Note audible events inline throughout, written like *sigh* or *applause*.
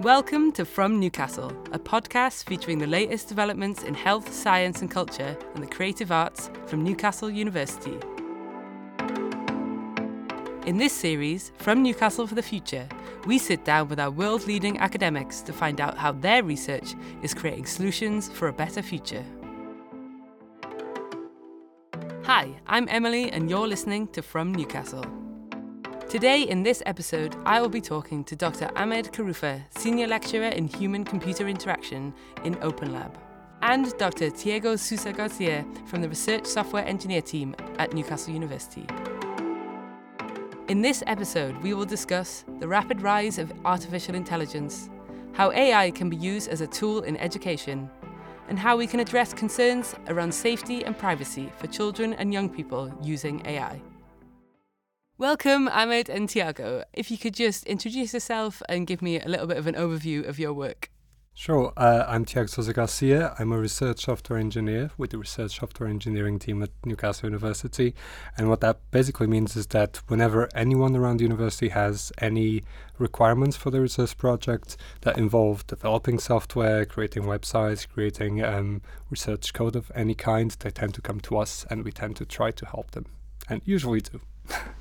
Welcome to From Newcastle, a podcast featuring the latest developments in health, science, and culture and the creative arts from Newcastle University. In this series, From Newcastle for the Future, we sit down with our world leading academics to find out how their research is creating solutions for a better future. Hi, I'm Emily, and you're listening to From Newcastle. Today, in this episode, I will be talking to Dr. Ahmed Kharrufa, Senior Lecturer in Human Computer Interaction in OpenLab, and Dr. Tiago Sousa Garcia from the Research Software Engineer team at Newcastle University. In this episode, we will discuss the rapid rise of artificial intelligence, how AI can be used as a tool in education, and how we can address concerns around safety and privacy for children and young people using AI. Welcome, Ahmed and Tiago. If you could just introduce yourself and give me a little bit of an overview of your work. Sure. Uh, I'm Tiago Sousa Garcia. I'm a research software engineer with the research software engineering team at Newcastle University. And what that basically means is that whenever anyone around the university has any requirements for the research project that involve developing software, creating websites, creating um, research code of any kind, they tend to come to us and we tend to try to help them. And usually do. *laughs*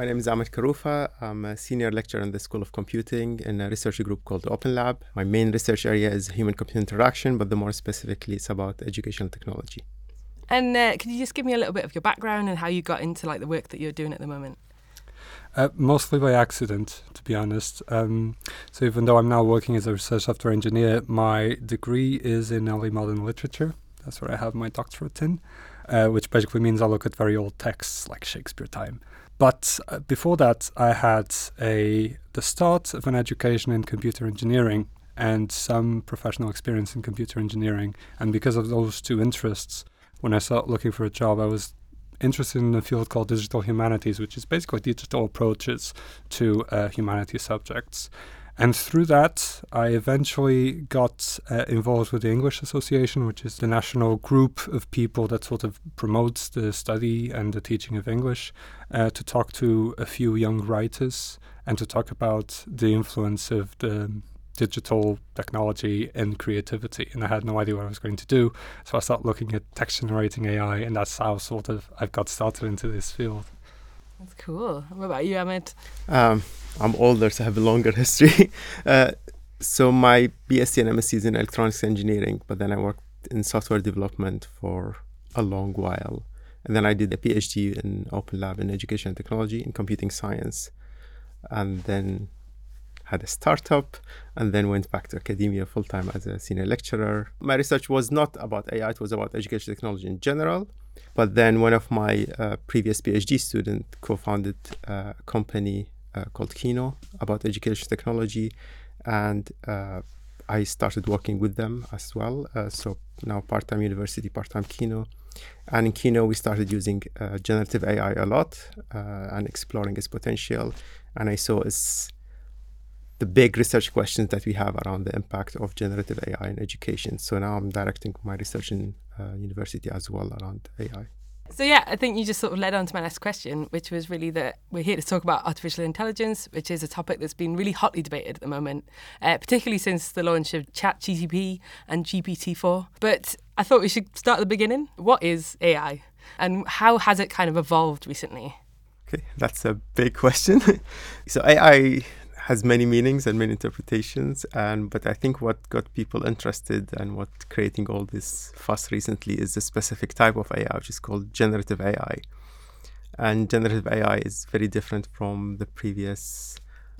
My name is Ahmed Kharrufa. I'm a senior lecturer in the School of Computing in a research group called OpenLab. My main research area is human computer interaction, but the more specifically, it's about educational technology. And uh, could you just give me a little bit of your background and how you got into like the work that you're doing at the moment? Uh, mostly by accident, to be honest. Um, so even though I'm now working as a research software engineer, my degree is in early modern literature. That's where I have my doctorate in, uh, which basically means I look at very old texts like Shakespeare time. But uh, before that, I had a the start of an education in computer engineering and some professional experience in computer engineering. And because of those two interests, when I started looking for a job, I was interested in a field called digital humanities, which is basically digital approaches to uh, humanities subjects. And through that, I eventually got uh, involved with the English Association, which is the national group of people that sort of promotes the study and the teaching of English, uh, to talk to a few young writers and to talk about the influence of the digital technology and creativity. And I had no idea what I was going to do. So I started looking at text generating AI, and that's how sort of I've got started into this field. That's cool. What about you, Ahmed? Um, I'm older, so I have a longer *laughs* history. Uh, so my BSc and MSc is in electronics engineering, but then I worked in software development for a long while. And then I did a PhD in Open Lab in education and technology in computing science. And then had a startup and then went back to academia full time as a senior lecturer. My research was not about AI, it was about education technology in general. But then one of my uh, previous PhD students co founded a company uh, called Kinnu about education technology. And uh, I started working with them as well. Uh, so now part time university, part time Kinnu. And in Kinnu, we started using uh, generative AI a lot uh, and exploring its potential. And I saw its the big research questions that we have around the impact of generative AI in education. So now I'm directing my research in uh, university as well around AI. So yeah, I think you just sort of led on to my next question, which was really that we're here to talk about artificial intelligence, which is a topic that's been really hotly debated at the moment, uh, particularly since the launch of ChatGPT and GPT-4. But I thought we should start at the beginning. What is AI, and how has it kind of evolved recently? Okay, that's a big question. *laughs* so AI has many meanings and many interpretations. And but I think what got people interested and what creating all this fuss recently is a specific type of AI, which is called generative AI. And generative AI is very different from the previous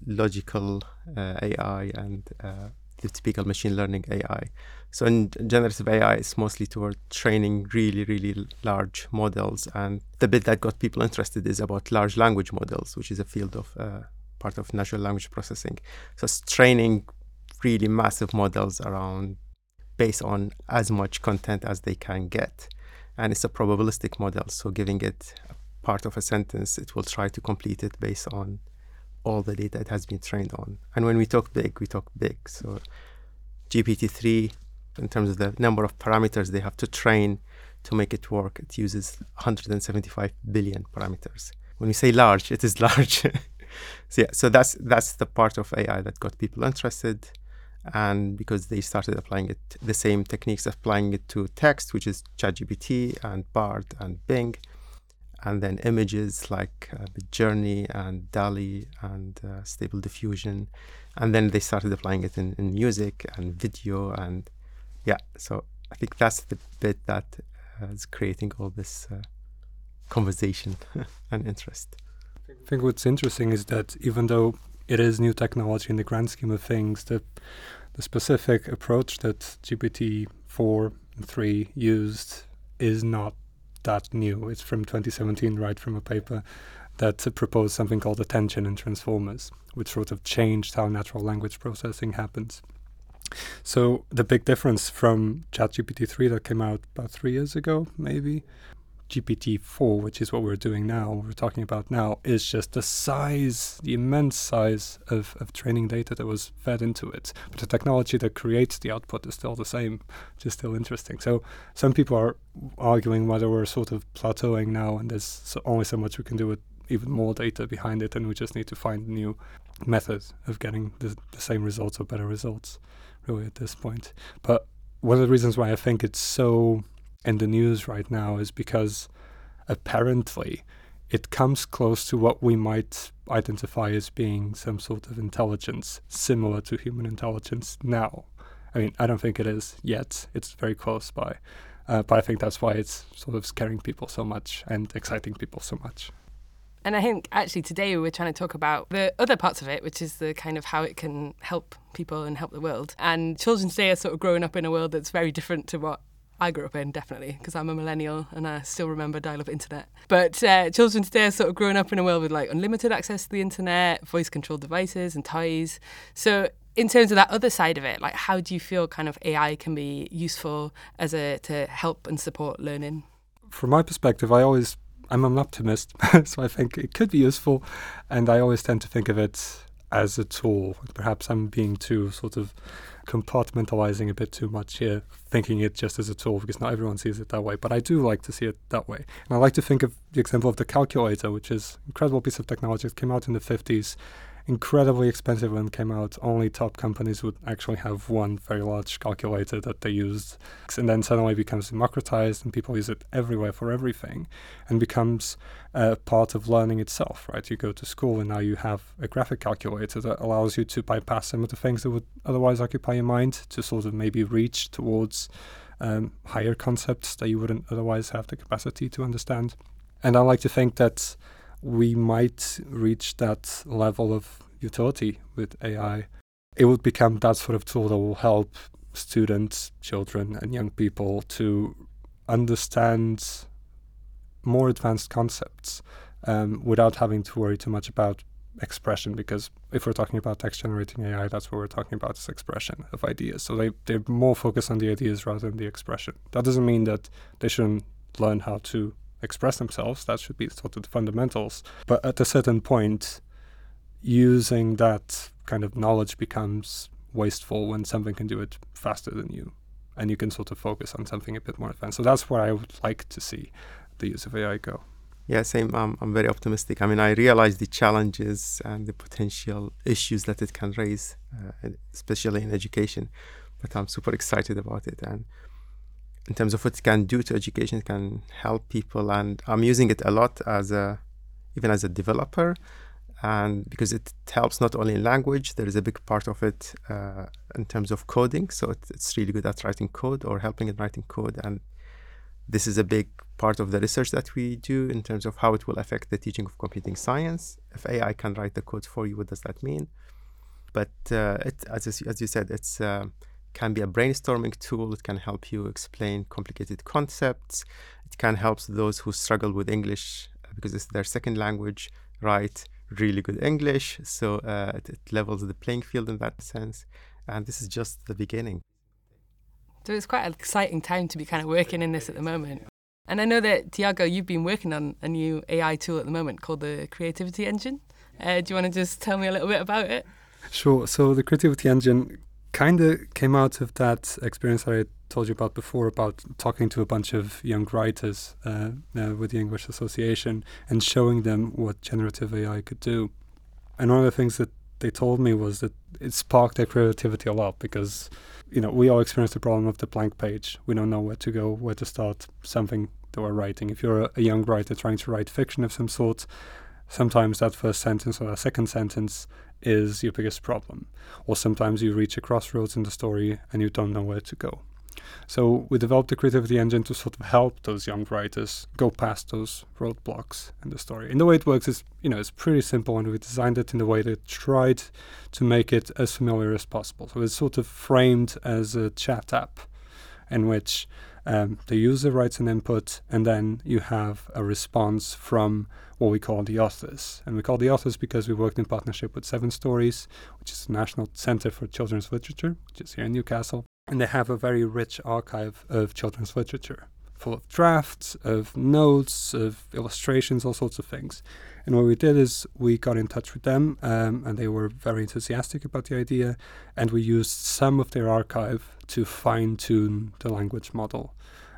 logical uh, AI and uh, the typical machine learning AI. So, in generative AI is mostly toward training really, really large models. And the bit that got people interested is about large language models, which is a field of uh, part of natural language processing. So it's training really massive models around based on as much content as they can get. And it's a probabilistic model. So giving it part of a sentence, it will try to complete it based on all the data it has been trained on. And when we talk big, we talk big. So GPT-3, in terms of the number of parameters they have to train to make it work, it uses 175 billion parameters. When we say large, it is large. *laughs* so yeah, so that's that's the part of AI that got people interested, and because they started applying it, the same techniques, applying it to text, which is ChatGPT and Bard and Bing, and then images like uh, Midjourney and DALL-E and uh, Stable Diffusion, and then they started applying it in, in music and video and yeah. So I think that's the bit that uh, is creating all this uh, conversation *laughs* and interest. I think what's interesting is that even though it is new technology in the grand scheme of things, the the specific approach that GPT four and three used is not that new. It's from 2017, right from a paper that proposed something called attention and transformers, which sort of changed how natural language processing happens. So the big difference from ChatGPT 3 that came out about three years ago, maybe, GPT-4, which is what we're doing now, we're talking about now, is just the size, the immense size of, of training data that was fed into it. But the technology that creates the output is still the same, which is still interesting. So some people are arguing whether we're sort of plateauing now and there's so only so much we can do with even more data behind it and we just need to find new methods of getting the, the same results or better results, really, at this point. But one of the reasons why I think it's so in the news right now is because apparently it comes close to what we might identify as being some sort of intelligence similar to human intelligence now. I mean, I don't think it is yet. It's very close by. Uh, but I think that's why it's sort of scaring people so much and exciting people so much. And I think actually today we are trying to talk about the other parts of it, which is the kind of how it can help people and help the world. And children today are sort of growing up in a world that's very different to what I grew up in, definitely, because I'm a millennial and I still remember dial up internet. But uh, children today are sort of growing up in a world with like unlimited access to the internet, voice controlled devices, and toys. So, in terms of that other side of it, like how do you feel kind of AI can be useful as a to help and support learning? From my perspective, I always I'm an optimist, *laughs* so I think it could be useful, and I always tend to think of it as a tool. Perhaps I'm being too sort of compartmentalizing a bit too much here, thinking it just as a tool because not everyone sees it that way. But I do like to see it that way. And I like to think of the example of the calculator, which is an incredible piece of technology. that came out in the 50s incredibly expensive when it came out. Only top companies would actually have one very large calculator that they used. And then suddenly becomes democratized and people use it everywhere for everything and becomes a part of learning itself, right? You go to school and now you have a graphic calculator that allows you to bypass some of the things that would otherwise occupy your mind to sort of maybe reach towards um, higher concepts that you wouldn't otherwise have the capacity to understand. And I like to think that we might reach that level of utility with AI. It would become that sort of tool that will help students, children, and young people to understand more advanced concepts um, without having to worry too much about expression because if we're talking about text generating AI, that's what we're talking about is expression of ideas. So they, they're more focused on the ideas rather than the expression. That doesn't mean that they shouldn't learn how to express themselves. That should be sort of the fundamentals. But at a certain point, using that kind of knowledge becomes wasteful when something can do it faster than you. And you can sort of focus on something a bit more advanced. So that's where I would like to see the use of AI go. Yeah, same. Um, I'm very optimistic. I mean, I realize the challenges and the potential issues that it can raise, uh, especially in education. But I'm super excited about it. And in terms of what it can do to education, it can help people. And I'm using it a lot as a, even as a developer, and because it helps not only in language, there is a big part of it uh, in terms of coding. So it, it's really good at writing code or helping in writing code. And this is a big part of the research that we do in terms of how it will affect the teaching of computing science. If AI can write the code for you, what does that mean? But uh, it, as, as you said, it's uh, can be a brainstorming tool. It can help you explain complicated concepts. It can help those who struggle with English uh, because it's their second language write really good English. So uh, it, it, levels the playing field in that sense. And this is just the beginning. So it's quite an exciting time to be kind of working in this at the moment. And I know that Tiago, you've been working on a new AI tool at the moment called the Creativity Engine. Uh, do you want to just tell me a little bit about it? Sure. So the Creativity Engine kind of came out of that experience I told you about before about talking to a bunch of young writers uh, uh, with the English Association and showing them what generative AI could do. And one of the things that they told me was that it sparked their creativity a lot because, you know, we all experience the problem of the blank page. We don't know where to go, where to start something that we're writing. If you're a, a young writer trying to write fiction of some sort, sometimes that first sentence or that second sentence is your biggest problem. Or sometimes you reach a crossroads in the story and you don't know where to go. So we developed the creativity engine to sort of help those young writers go past those roadblocks in the story. And the way it works is, you know, it's pretty simple, and we designed it in a way that tried to make it as familiar as possible. So it's sort of framed as a chat app, in which um, the user writes an input, and then you have a response from what we call the authors. And we call the authors because we worked in partnership with Seven Stories, which is the National Center for Children's Literature, which is here in Newcastle and they have a very rich archive of children's literature full of drafts, of notes, of illustrations, all sorts of things. And what we did is we got in touch with them, um, and they were very enthusiastic about the idea. And we used some of their archive to fine tune the language model.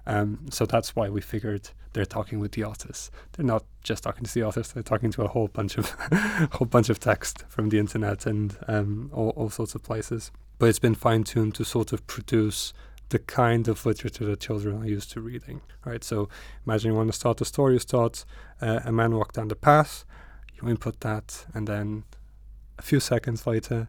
Um, so that's why we figured they're talking with the authors. They're not just talking to the authors; they're talking to a whole bunch of *laughs* whole bunch of text from the internet and um, all, all sorts of places but it's been fine tuned to sort of produce the kind of literature that children are used to reading, right? So imagine you want to start a story, you start uh, a man walked down the path, you input that, and then a few seconds later,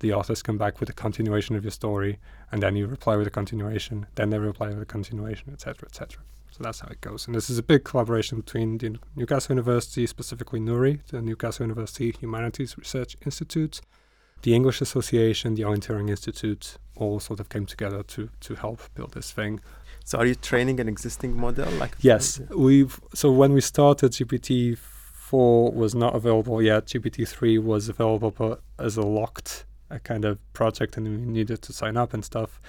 the authors come back with a continuation of your story, and then you reply with a continuation, then they reply with a continuation, etc., etc. So that's how it goes. And this is a big collaboration between the Newcastle University, specifically NURI, the Newcastle University Humanities Research Institute, the English Association, the Alan Turing Institute, all sort of came together to to help build this thing. So, are you training an existing model? Like yes, we've. So when we started, GPT four was not available yet. GPT three was available, but as a locked a kind of project, and we needed to sign up and stuff.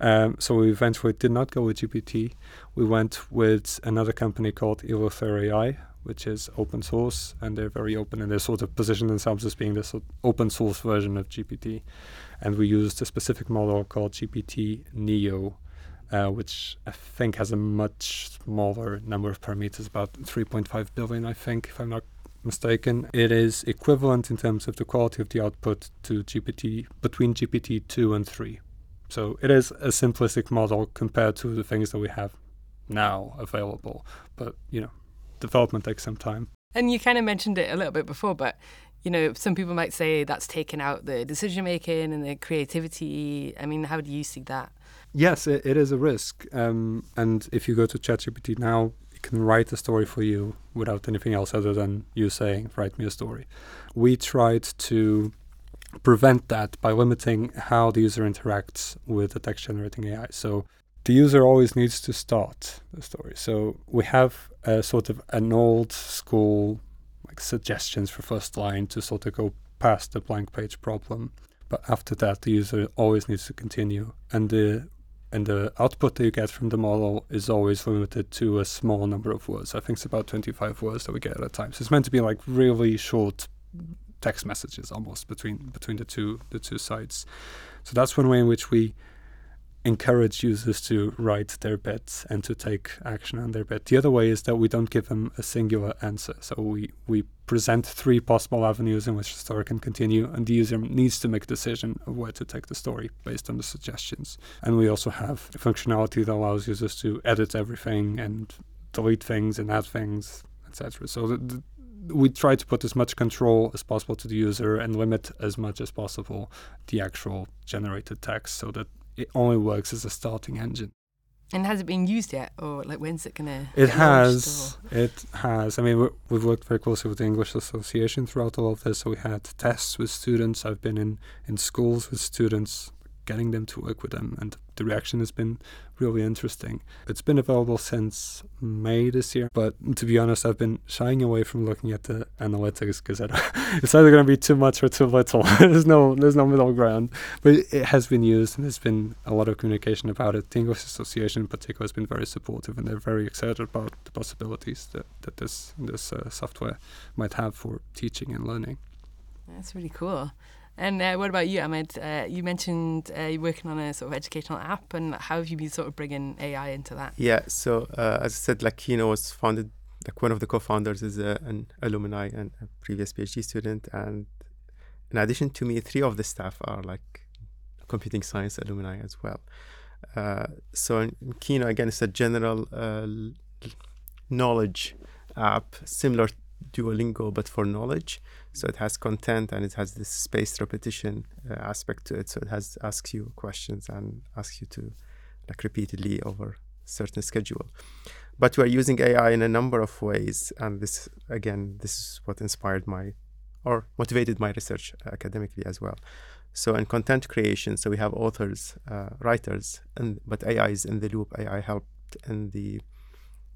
Um, so we eventually did not go with GPT. We went with another company called Eleuther AI, which is open source, and they're very open, and they sort of position themselves as being this open source version of GPT. And we used a specific model called GPT Neo, uh, which I think has a much smaller number of parameters, about 3.5 billion, I think, if I'm not mistaken. It is equivalent in terms of the quality of the output to GPT between GPT 2 and 3. So it is a simplistic model compared to the things that we have now available. But, you know, development takes some time. And you kind of mentioned it a little bit before, but you know, some people might say that's taken out the decision making and the creativity. I mean, how do you see that? Yes, it, it is a risk. Um, and if you go to ChatGPT now, it can write a story for you without anything else other than you saying, write me a story. We tried to prevent that by limiting how the user interacts with the text generating AI. So the user always needs to start the story. So we have a sort of an old school like suggestions for first line to sort of go past the blank page problem. But after that, the user always needs to continue, and the and the output that you get from the model is always limited to a small number of words. I think it's about 25 words that we get at a time. So it's meant to be like really short text messages almost between between the two the two sides. So that's one way in which we encourage users to write their bits and to take action on their bet. The other way is that we don't give them a singular answer. So we, we present three possible avenues in which the story can continue, and the user needs to make a decision of where to take the story based on the suggestions. And we also have functionality that allows users to edit everything and delete things and add things, etc. So the, the, we try to put as much control as possible to the user and limit as much as possible the actual generated text so that it only works as a starting engine. And has it been used yet, or like when's it gonna? It has. It has. I mean, we've worked very closely with the English Association throughout all of this. So we had tests with students. I've been in in schools with students getting them to work with them, and the reaction has been really interesting. It's been available since May this year, but to be honest, I've been shying away from looking at the analytics because *laughs* it's either going to be too much or too little. *laughs* there's no there's no middle ground, but it has been used, and there's been a lot of communication about it. The English Association, in particular, has been very supportive, and they're very excited about the possibilities that that this this uh, software might have for teaching and learning. That's really cool. And uh, what about you, Ahmed? Uh, you mentioned uh, you're working on a sort of educational app, and how have you been sort of bringing AI into that? Yeah, so uh, as I said, like Kinnu was founded, like one of the co-founders is uh, an alumni and a previous PhD student, and in addition to me, three of the staff are like computing science alumni as well. Uh, so in Kinnu again, it's a general knowledge app similar Duolingo but for knowledge. So it has content and it has this spaced repetition uh, aspect to it. So it has asks you questions and asks you to like repeatedly over certain schedule. But we're using AI in a number of ways, and this again, this is what inspired my or motivated my research academically as well. So in content creation, so we have authors, uh, writers, and but AI is in the loop. AI helped in the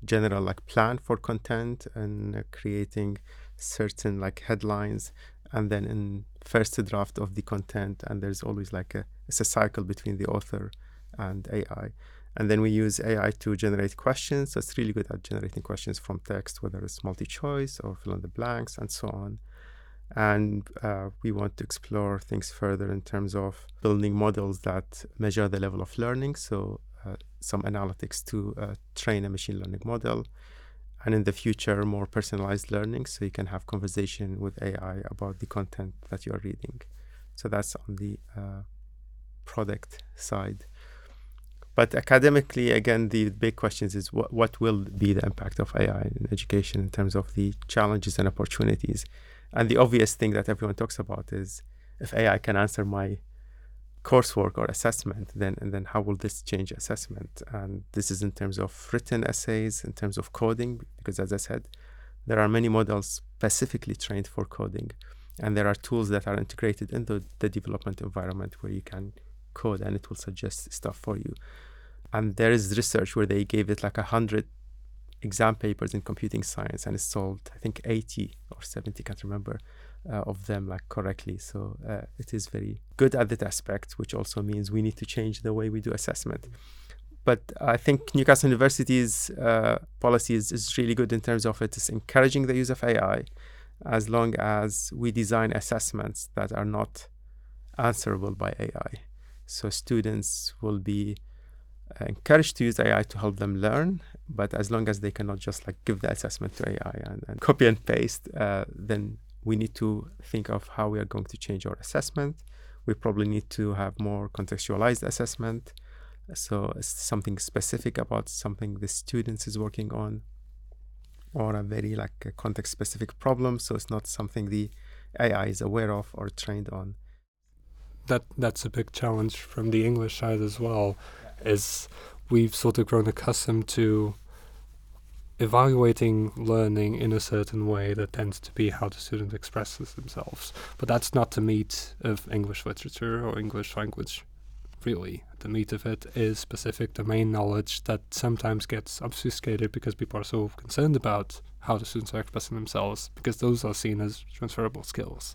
general like plan for content and uh, creating certain like headlines, and then in first draft of the content, and there's always like a it's a cycle between the author and AI. And then we use AI to generate questions. So it's really good at generating questions from text, whether it's multi-choice or fill in the blanks and so on and uh, we want to explore things further in terms of building models that measure the level of learning so some analytics to uh, train a machine learning model. And in the future more personalized learning so you can have conversation with ai about the content that you're reading. So that's on the uh, product side. But academically again the big questions is what, what will be the impact of ai in education in terms of the challenges and opportunities? And the obvious thing that everyone talks about is if AI can answer my coursework or assessment, then and then how will this change assessment? And this is in terms of written essays, in terms of coding, because as I said, there are many models specifically trained for coding, and there are tools that are integrated into the development environment where you can code and it will suggest stuff for you. And there is research where they gave it like a hundred exam papers in computing science and it sold i think 80 or 70 can't remember uh, of them like correctly. So uh, it is very good at that aspect which also means we need to change the way we do assessment. But i think newcastle university's uh, policy is, is really good in terms of it is encouraging the use of ai as long as we design assessments that are not answerable by ai so students will be encouraged to use AI to help them learn, but as long as they cannot just like give the assessment to AI and, and copy and paste, uh, then we need to think of how we are going to change our assessment. We probably need to have more contextualized assessment. So something specific about something the students is working on, or a very like context specific problem. So it's not something the AI is aware of or trained on. That that's a big challenge from the English side as well is we've sort of grown accustomed to evaluating learning in a certain way that tends to be how the student expresses themselves. But that's not the meat of English literature or English language, really. The meat of it is specific domain knowledge that sometimes gets obfuscated because people are so concerned about how the students are expressing themselves because those are seen as transferable skills.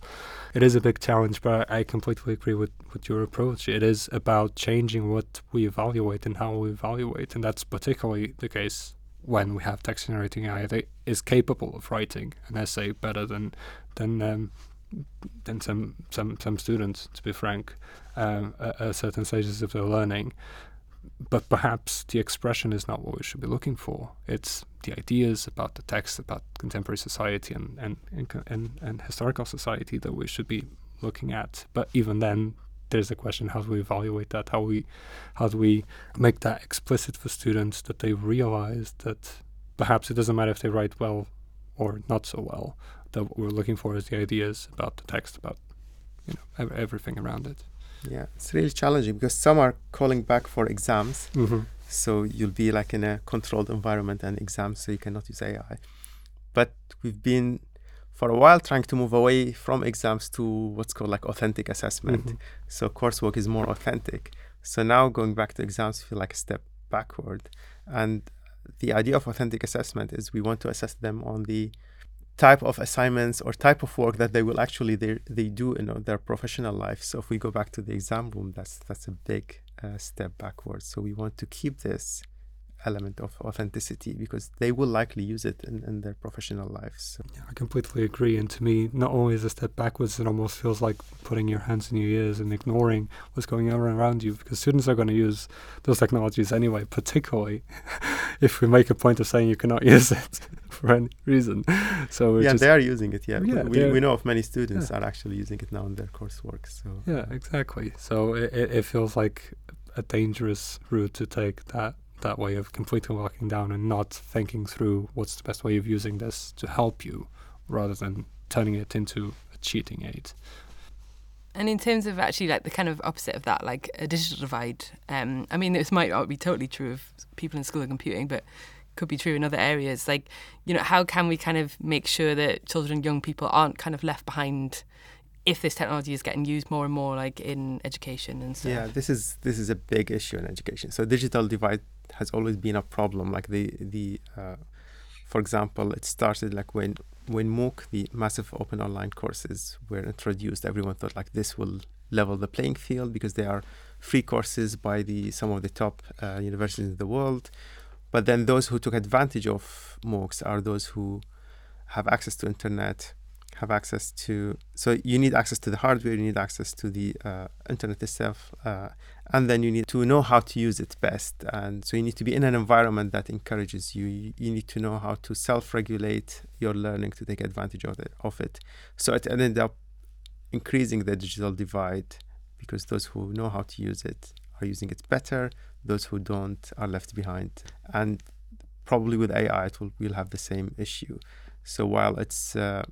It is a big challenge, but I completely agree with, with your approach. It is about changing what we evaluate and how we evaluate, and that's particularly the case when we have text generating AI that is capable of writing an essay better than than um, than some some some students, to be frank, um, at, at certain stages of their learning but perhaps the expression is not what we should be looking for. It's the ideas about the text, about contemporary society and, and, and, and, and historical society that we should be looking at. But even then, there's a question: How do we evaluate that? How we, how do we make that explicit for students that they realize that perhaps it doesn't matter if they write well or not so well. That what we're looking for is the ideas about the text, about you know everything around it. Yeah, it's really challenging because some are calling back for exams. Mm-hmm. So you'll be like in a controlled environment and exams, so you cannot use AI. But we've been for a while trying to move away from exams to what's called like authentic assessment. Mm-hmm. So coursework is more authentic. So now going back to exams feel like a step backward. And the idea of authentic assessment is we want to assess them on the type of assignments or type of work that they will actually they, they do in their professional life. So if we go back to the exam room, that's that's a big uh, step backwards. So we want to keep this element of authenticity because they will likely use it in, in their professional lives. Yeah, I completely agree. And to me, not only is a step backwards, it almost feels like putting your hands in your ears and ignoring what's going on around you because students are going to use those technologies anyway, particularly *laughs* if we make a point of saying you cannot *laughs* use it for any reason. So yeah, just, they are using it. Yeah, Yeah, we, we know of many students Yeah. are actually using it now in their coursework. So yeah, exactly. So it, it, it feels like a dangerous route to take that that way of completely locking down and not thinking through what's the best way of using this to help you, rather than turning it into a cheating aid. And in terms of actually like the kind of opposite of that, like a digital divide, um, I mean, this might not be totally true of people in school of computing, but could be true in other areas. Like, you know, how can we kind of make sure that children and young people aren't kind of left behind if this technology is getting used more and more, like in education and stuff? yeah, this is this is a big issue in education. So digital divide has always been a problem. Like the the uh, for example, it started like when when MOOC, the massive open online courses, were introduced. Everyone thought like this will level the playing field because they are free courses by the some of the top uh, universities in the world. But then those who took advantage of MOOCs are those who have access to internet, have access to. So you need access to the hardware, you need access to the uh, internet itself, uh, and then you need to know how to use it best. And so you need to be in an environment that encourages you. You, need to know how to self-regulate your learning to take advantage of it. Of it. So it ended up increasing the digital divide because those who know how to use it are using it better. Those who don't are left behind. And probably with AI, it will we'll have the same issue. So while it's uh,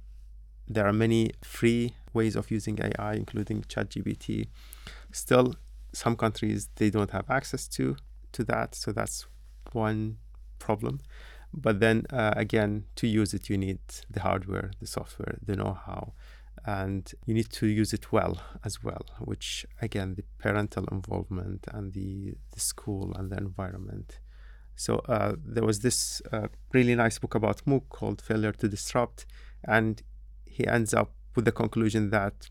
there are many free ways of using AI, including ChatGPT, still some countries they don't have access to to that. So that's one problem. But then uh, again, to use it, you need the hardware, the software, the know-how, and you need to use it well as well. Which again, the parental involvement and the the school and the environment. So uh, there was this uh, really nice book about MOOC called Failure to Disrupt, and he ends up with the conclusion that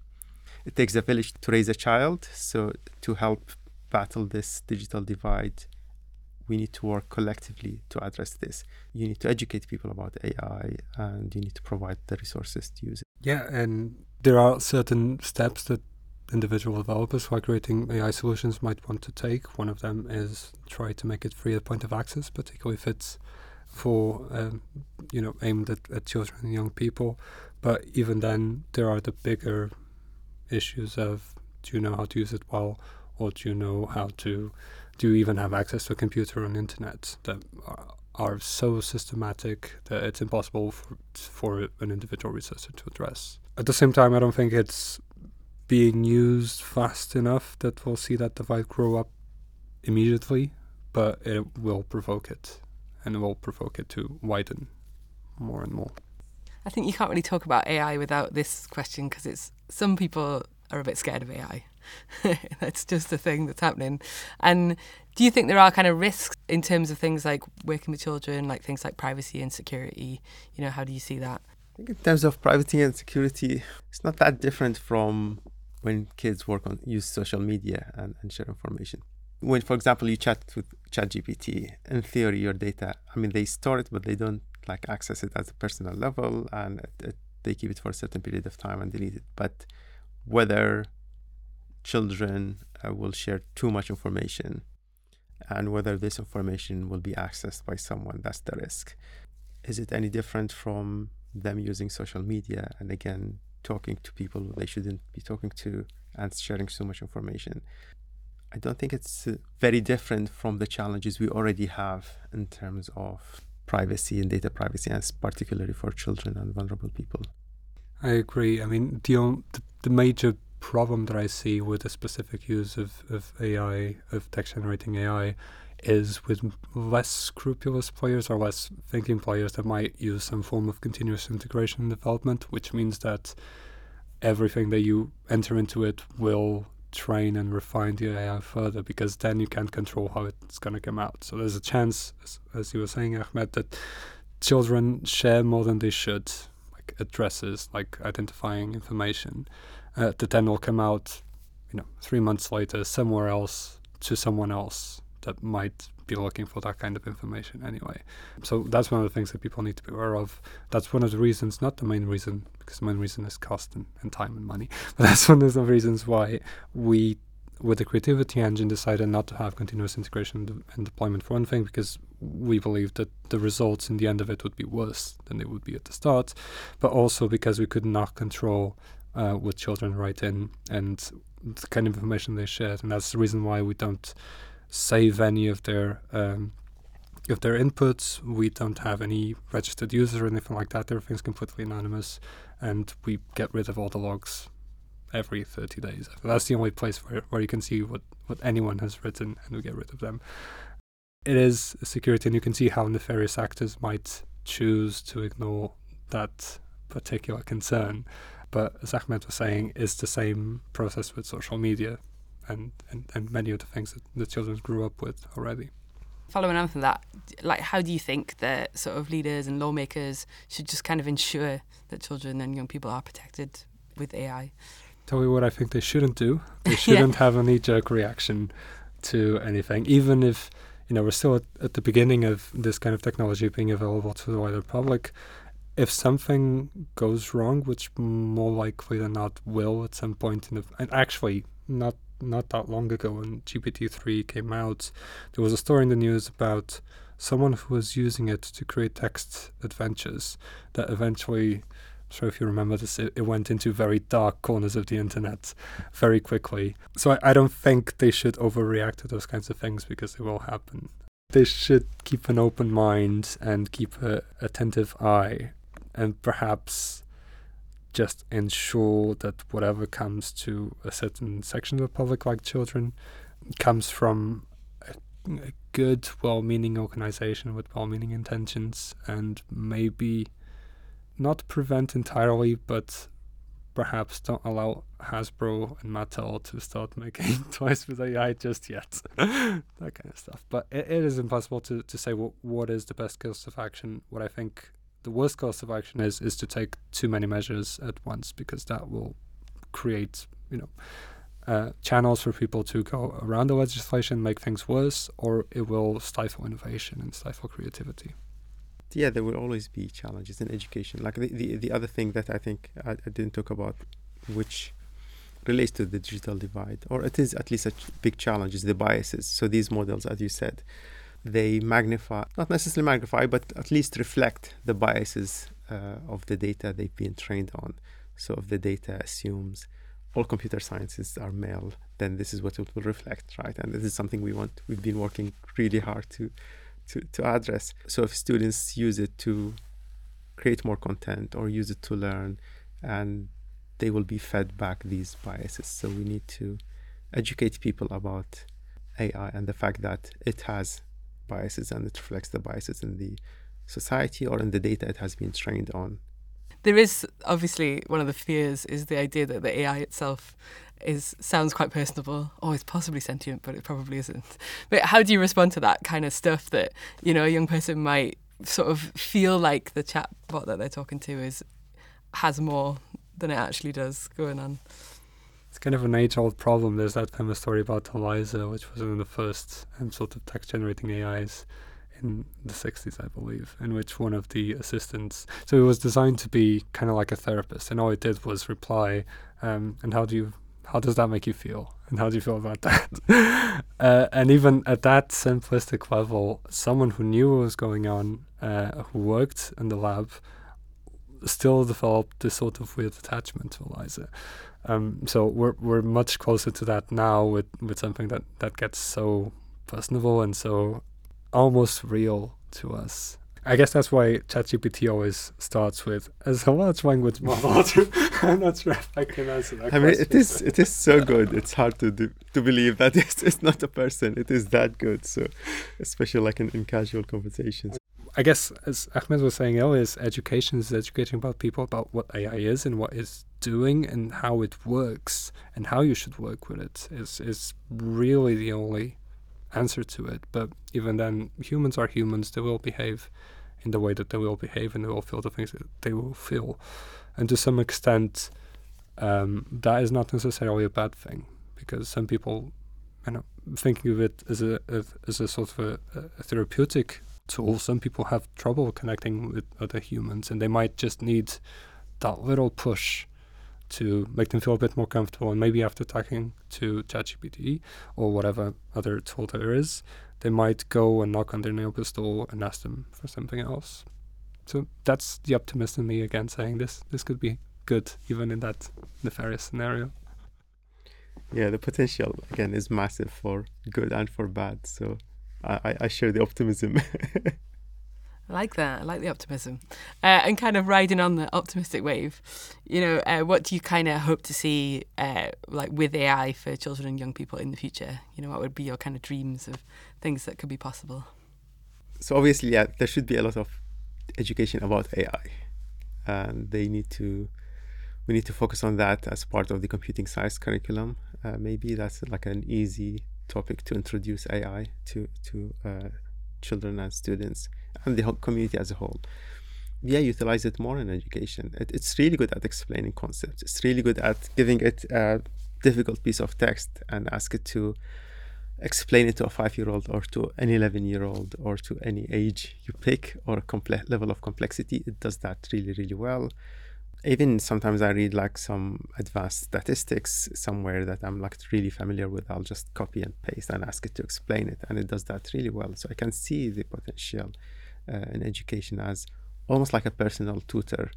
it takes a village to raise a child. So to help battle this digital divide, we need to work collectively to address this. You need to educate people about AI, and you need to provide the resources to use it. Yeah, and there are certain steps that individual developers who are creating AI solutions might want to take. One of them is try to make it free at point of access, particularly if it's for um, you know aimed at, at children and young people. But even then, there are the bigger issues of do you know how to use it well, or do you know how to do you even have access to a computer and internet that are, so systematic that it's impossible for, for an individual researcher to address. At the same time, I don't think it's being used fast enough that we'll see that divide grow up immediately, but it will provoke it, and it will provoke it to widen more and more. I think you can't really talk about AI without this question because it's some people are a bit scared of AI. *laughs* that's just a thing that's happening. And do you think there are kind of risks in terms of things like working with children, like things like privacy and security? You know, how do you see that? I think in terms of privacy and security, it's not that different from when kids work on use social media and, and share information. When, for example, you chat with ChatGPT, in theory, your data, I mean, they store it, but they don't like access it at a personal level, and it, it, they keep it for a certain period of time and delete it. But whether children uh, will share too much information and whether this information will be accessed by someone, that's the risk. Is it any different from them using social media and again talking to people they shouldn't be talking to and sharing so much information? I don't think it's uh, very different from the challenges we already have in terms of privacy and data privacy, and particularly for children and vulnerable people. I agree. I mean, the, the, major problem that I see with the specific use of, of AI, of text generating AI, is with less scrupulous players or less thinking players that might use some form of continuous integration development, which means that everything that you enter into it will train and refine the AI further because then you can't control how it's going to come out. So there's a chance, as, as you were saying, Ahmed, that children share more than they should, like addresses, like identifying information, uh, that then will come out, you know, three months later somewhere else to someone else that might be looking for that kind of information anyway. So that's one of the things that people need to be aware of. That's one of the reasons, not the main reason, because the main reason is cost and, and time and money, *laughs* but that's one of the reasons why we with the creativity engine, decided not to have continuous integration and deployment for one thing because we believe that the results in the end of it would be worse than they would be at the start, but also because we could not control uh, what children write in and the kind of information they share, and that's the reason why we don't save any of their um, of their inputs. We don't have any registered users or anything like that. Everything's completely anonymous, and we get rid of all the logs every 30 days. That's the only place where, where you can see what, what anyone has written and we get rid of them. It is security, and you can see how nefarious actors might choose to ignore that particular concern. But as Ahmed was saying, it's the same process with social media and, and, and many of the things that the children grew up with already. Following on from that, like how do you think that sort of leaders and lawmakers should just kind of ensure that children and young people are protected with AI? Tell you what I think they shouldn't do. *laughs* They shouldn't yeah. have a knee jerk reaction to anything, even if you know we're still at, at the beginning of this kind of technology being available to the wider public if something goes wrong, which more likely than not will at some point in the and actually not not that long ago when GPT three came out, there was a story in the news about someone who was using it to create text adventures that eventually I'm sure if you remember this, it, it, went into very dark corners of the internet very quickly. So I, I don't think they should overreact to those kinds of things because they will happen. They should keep an open mind and keep an attentive eye and perhaps just ensure that whatever comes to a certain section of the public, like children, comes from a, a good, well meaning organization with well meaning intentions, and maybe not prevent entirely, but perhaps don't allow Hasbro and Mattel to start making *laughs* toys with AI just yet. *laughs* that kind of stuff. But it, it is impossible to, to say what, what is the best course of action. What I think the worst course of action is is to take too many measures at once because that will create you know uh, channels for people to go around the legislation, make things worse, or it will stifle innovation and stifle creativity. Yeah, there will always be challenges in education. Like the, the, the other thing that I think I, I didn't talk about, which relates to the digital divide, or it is at least a ch- big challenge, is the biases. So these models, as you said, they magnify, not necessarily magnify, but at least reflect the biases uh, of the data they've been trained on. So if the data assumes all computer sciences are male, then this is what it will reflect, right? And this is something we want, we've been working really hard to, to, to address. So if students use it to create more content or use it to learn, and they will be fed back these biases. So we need to educate people about AI and the fact that it has biases and it reflects the biases in the society or in the data it has been trained on. There is obviously one of the fears is the idea that the AI itself is sounds quite personable. Oh, it's possibly sentient, but it probably isn't. But how do you respond to that kind of stuff that you know a young person might sort of feel like the chatbot that they're talking to is has more than it actually does going on? It's kind of an age-old problem. There's that famous story about Eliza, which was one of the first um, sort of text-generating AIs in the 60s, I believe, in which one of the assistants. So it was designed to be kind of like a therapist, and all it did was reply. Um, and how do you? How does that make you feel? And how do you feel about that? *laughs* uh, and even at that simplistic level, someone who knew what was going on, uh, who worked in the lab, still develop this sort of weird attachment to Eliza. Um, so we're we're much closer to that now with, with something that, that gets so personable and so almost real to us. I guess that's why ChatGPT always starts with as a large language model. *laughs* I'm not sure if I can answer that. I question. mean, it is it is so good. It's hard to do, to believe that *laughs* it's, it's not a person. It is that good. So, especially like in, in casual conversations. I guess as Ahmed was saying earlier, is education is educating about people about what AI is and what it's doing and how it works and how you should work with it is is really the only answer to it. But even then, humans are humans. They will behave in the way that they will behave, and they will feel the things that they will feel. And to some extent, um, that is not necessarily a bad thing because some people, you know, thinking of it as a as a sort of a, a therapeutic tool. Some people have trouble connecting with other humans, and they might just need that little push to make them feel a bit more comfortable. And maybe after talking to ChatGPT or whatever other tool there is, they might go and knock on their neighbor's door and ask them for something else. So that's the optimist in me again saying this this could be good even in that nefarious scenario. Yeah, the potential again is massive for good and for bad. So I, I share the optimism. *laughs* I like that. I like the optimism. Uh, and kind of riding on the optimistic wave, you know, uh, what do you kind of hope to see, uh, like with AI for children and young people in the future? You know, what would be your kind of dreams of things that could be possible? So obviously, yeah, there should be a lot of education about AI, and they need to. We need to focus on that as part of the computing science curriculum. Uh, maybe that's like an easy topic to introduce AI to to uh, children and students and the whole community as a whole. Yeah, utilize it more in education. It, it's really good at explaining concepts. It's really good at giving it a difficult piece of text and ask it to explain it to a five-year-old or to an 11-year-old or to any age you pick or a level of complexity. It does that really, really well even sometimes I read like some advanced statistics somewhere that I'm like really familiar with. I'll just copy and paste and ask it to explain it, and it does that really well. So I can see the potential uh, in education as almost like a personal tutor,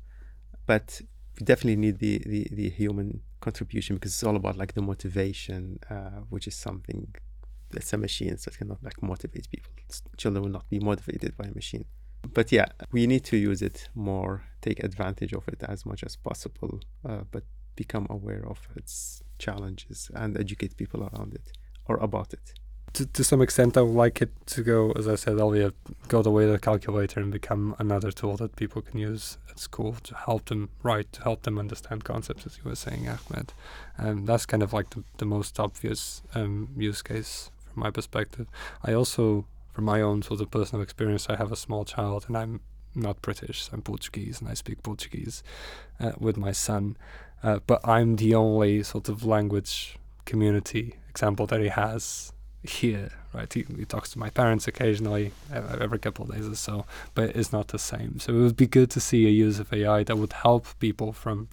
but we definitely need the, the, the human contribution because it's all about like the motivation, uh, which is something that's a machine, so it cannot like motivate people. Children will not be motivated by a machine but yeah, we need to use it more, take advantage of it as much as possible, uh, but become aware of its challenges and educate people around it or about it. To, to some extent, I would like it to go, as I said earlier, go the way of the calculator and become another tool that people can use at school to help them write, to help them understand concepts, as you were saying, Ahmed. And that's kind of like the, the most obvious um, use case from my perspective. I also from my own sort of personal experience, I have a small child and I'm not British, I'm Portuguese and I speak Portuguese uh, with my son. Uh, but I'm the only sort of language community example that he has here, right? He, he talks to my parents occasionally, every couple of days or so, but it's not the same. So it would be good to see a use of AI that would help people from,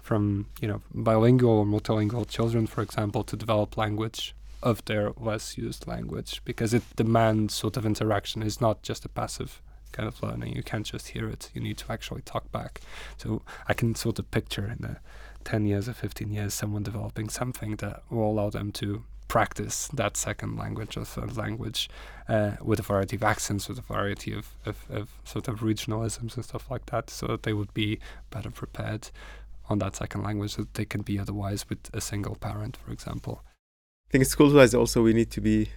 from you know, bilingual or multilingual children, for example, to develop language of their less used language because it demands sort of interaction. It's not just a passive kind of learning. You can't just hear it. You need to actually talk back. So I can sort of picture in the 10 years or 15 years someone developing something that will allow them to practice that second language or third language uh, with a variety of accents, with a variety of, of, of, sort of regionalisms and stuff like that, so that they would be better prepared on that second language that they can be otherwise with a single parent, for example think schools wise also we need to be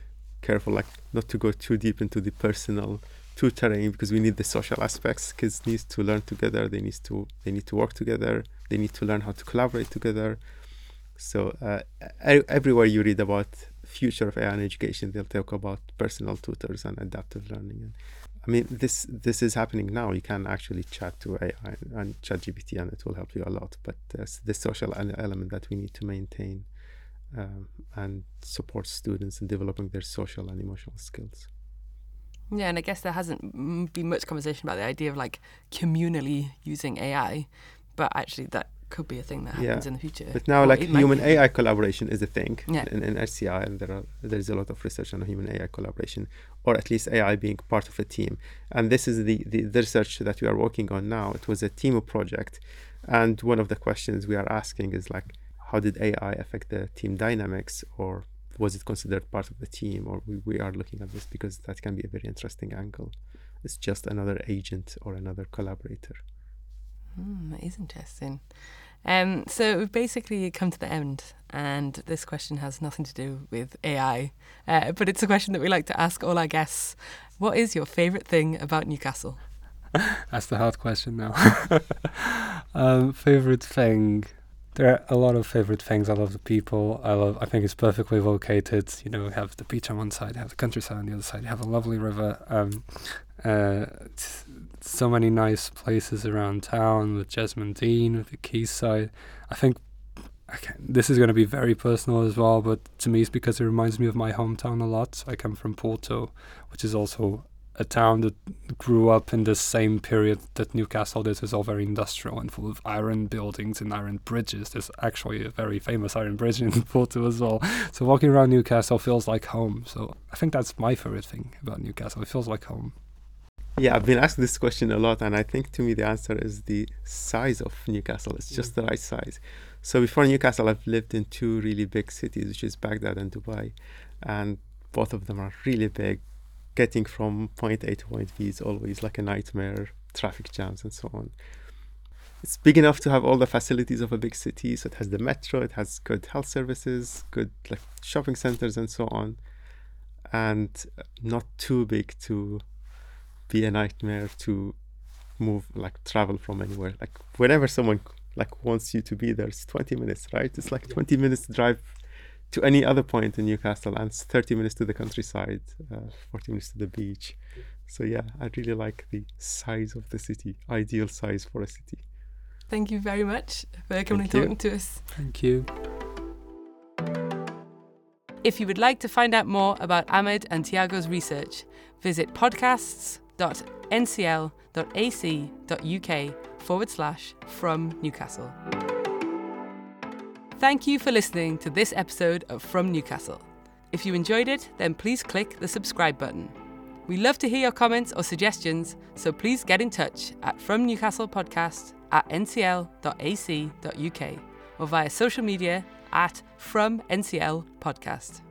careful, like not to go too deep into the personal tutoring because we need the social aspects. Kids need to learn together. They need to they need to work together. They need to learn how to collaborate together. So uh, everywhere you read about future of AI in education, they'll talk about personal tutors and adaptive learning. And I mean, this this is happening now. You can actually chat to AI and ChatGPT, and it will help you a lot. But there's the social element that we need to maintain um, and support students in developing their social and emotional skills. Yeah, and I guess there hasn't been much conversation about the idea of like communally using AI, but actually that could be a thing that happens yeah. in the future. But now, or like human AI collaboration is a thing yeah. in, in HCI, and there are there's a lot of research on human AI collaboration, or at least AI being part of a team. And this is the, the, the research that we are working on now. It was a team project, and one of the questions we are asking is like, how did AI affect the team dynamics, or was it considered part of the team? Or we, we are looking at this because that can be a very interesting angle. It's just another agent or another collaborator. Mm, that is interesting. Um, so we've basically come to the end, and this question has nothing to do with AI, uh, but it's a question that we like to ask all our guests. What is your favourite thing about Newcastle? *laughs* That's the hard question now. *laughs* um, favorite thing there are a lot of favorite things. I love the people. I love. I think it's perfectly located. You know, have the beach on one side, have the countryside on the other side. Have a lovely river. Um, uh, so many nice places around town with Jesmond Dene, with the quayside. I think this is going to be very personal as well, but to me, it's because it reminds me of my hometown a lot. I come from Porto, which is also a town that grew up in the same period that Newcastle did is all very industrial and full of iron buildings and iron bridges. There's actually a very famous iron bridge *laughs* in Porto as well. So walking around Newcastle feels like home. So I think that's my favorite thing about Newcastle. It feels like home. Yeah, I've been asked this question a lot, and I think to me the answer is the size of Newcastle. It's just the right size. So before Newcastle, I've lived in two really big cities, which is Baghdad and Dubai, and both of them are really big. Getting from point A to point B is always like a nightmare, traffic jams and so on. It's big enough to have all the facilities of a big city. So it has the metro, it has good health services, good like shopping centers and so on, and not too big to be a nightmare to move like travel from anywhere. Like whenever someone like wants you to be there, it's 20 minutes, right? It's like 20 minutes to drive to any other point in Newcastle, and it's 30 minutes to the countryside, uh, 40 minutes to the beach. So yeah, I really like the size of the city, ideal size for a city. Thank you very much for coming and talking to us. Thank you. If you would like to find out more about Ahmed and Tiago's research, visit podcasts.ncl.ac.uk forward slash from Newcastle. Thank you for listening to this episode of From Newcastle. If you enjoyed it, then please click the subscribe button. We love to hear your comments or suggestions, so please get in touch at From Newcastle Podcast at ncl.ac.uk or via social media at From NCL Podcast.